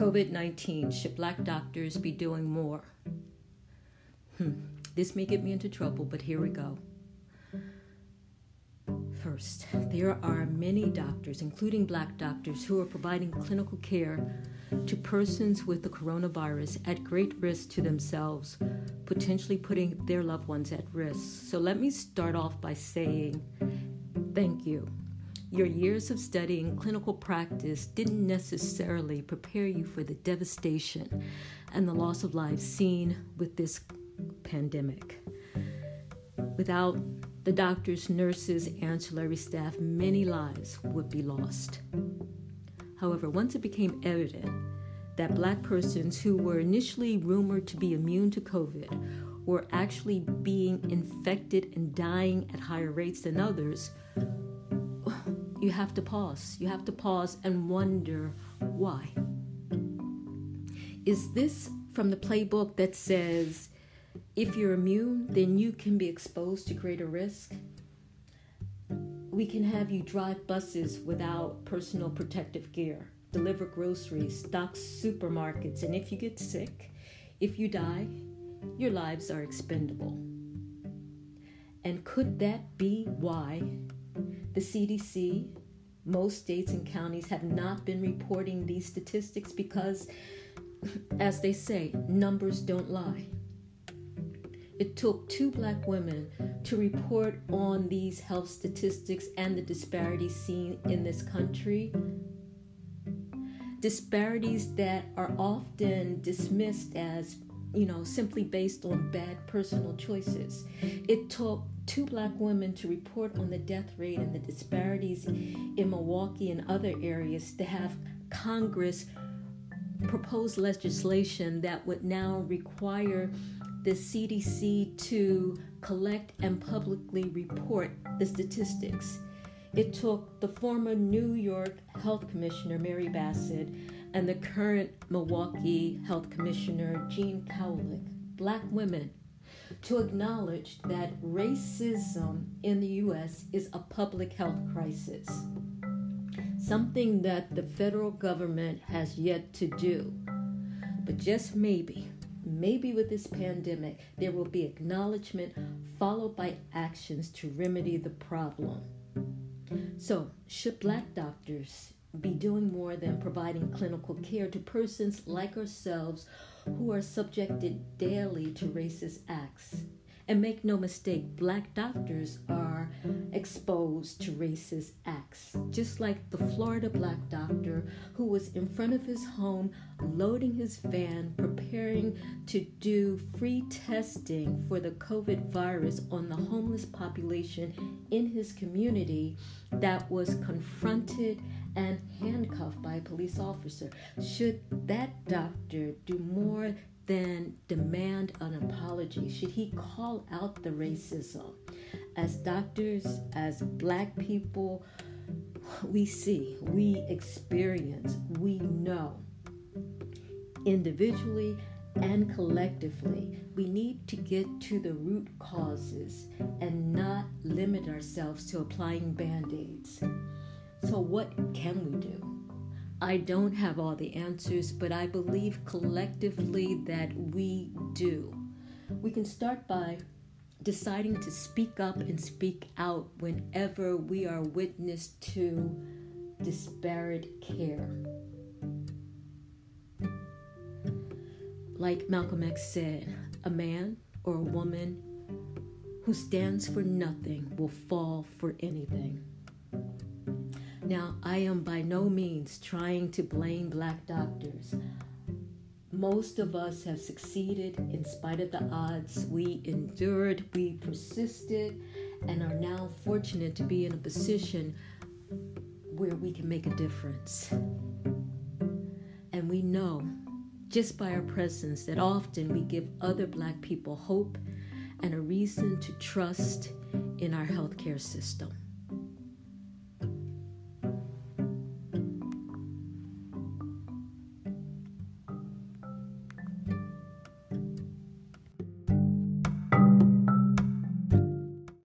COVID 19, should black doctors be doing more? Hmm. This may get me into trouble, but here we go. First, there are many doctors, including black doctors, who are providing clinical care to persons with the coronavirus at great risk to themselves, potentially putting their loved ones at risk. So let me start off by saying thank you. Your years of studying clinical practice didn't necessarily prepare you for the devastation and the loss of lives seen with this pandemic. Without the doctors, nurses, ancillary staff, many lives would be lost. However, once it became evident that black persons who were initially rumored to be immune to COVID were actually being infected and dying at higher rates than others, you have to pause. You have to pause and wonder why. Is this from the playbook that says if you're immune, then you can be exposed to greater risk? we can have you drive buses without personal protective gear, deliver groceries, stock supermarkets, and if you get sick, if you die, your lives are expendable. And could that be why the CDC, most states and counties have not been reporting these statistics? Because, as they say, numbers don't lie. It took two black women to report on these health statistics and the disparities seen in this country. Disparities that are often dismissed as, you know, simply based on bad personal choices. It took two black women to report on the death rate and the disparities in Milwaukee and other areas to have Congress propose legislation that would now require the CDC to collect and publicly report the statistics. It took the former New York Health Commissioner Mary Bassett and the current Milwaukee Health Commissioner Jean Kowalik, black women, to acknowledge that racism in the US is a public health crisis, something that the federal government has yet to do. But just maybe, maybe with this pandemic, there will be acknowledgement followed by actions to remedy the problem. So, should black doctors be doing more than providing clinical care to persons like ourselves who are subjected daily to racist acts? And make no mistake, black doctors are exposed to racist acts. Just like the Florida black doctor who was in front of his home loading his van, preparing to do free testing for the COVID virus on the homeless population in his community that was confronted and handcuffed by a police officer. Should that doctor do more than demand an apology? Should he call out the racism? As doctors, as black people, we see, we experience, we know individually and collectively, we need to get to the root causes and not limit ourselves to applying band aids. So, what can we do? I don't have all the answers, but I believe collectively that we do. We can start by deciding to speak up and speak out whenever we are witness to disparate care. Like Malcolm X said, a man or a woman who stands for nothing will fall for anything. Now, I am by no means trying to blame black doctors. Most of us have succeeded in spite of the odds. We endured, we persisted, and are now fortunate to be in a position where we can make a difference. And we know just by our presence that often we give other black people hope and a reason to trust in our healthcare system.